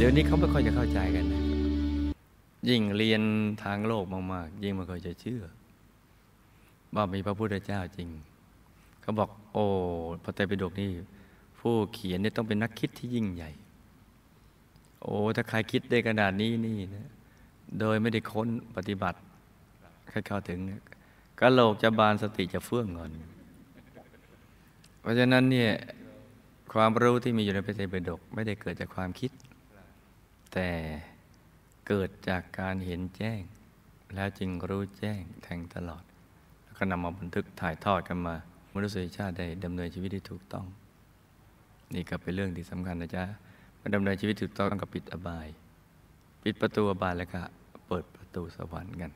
เดี๋ยวนี้เขาไม่ค่อยจะเข้าใจกันนะยิ่งเรียนทางโลกมากๆ ยิ่งไม่ค่อยจะเชื่อ ว่ามีพระพุทธเจ้าจริง เขาบอก โอ้พระไตรปิฎกนี่ผู้เขียนนี่ต้องเป็นนักคิดที่ยิ่งใหญ่ โอ้ถ้าใครคิดได้ขนาดนี้นี่นะโดยไม่ได้ค้นปฏิบัติใครเข้าถึงกะโหลกจะบานสติจะเฟื่องก่อน เพราะฉะนั้นเนี่ยความรู้ที่มีอยู่ในพระไตรปิฎกไม่ได้เกิดจากความคิด แต่เกิดจากการเห็นแจ้ง แล้วจึงรู้แจ้งแทงตลอด แล้วก็นำมาบันทึกถ่ายทอดกันมา มนุษยชาติได้ดำเนินชีวิตที่ถูกต้อง นี่ก็เป็นเรื่องที่สำคัญนะจ๊ะมาดำเนินชีวิตถูกต้องกับปิดอบาย ปิดประตูอบายแล้วก็เปิดประตูสวรรค์กัน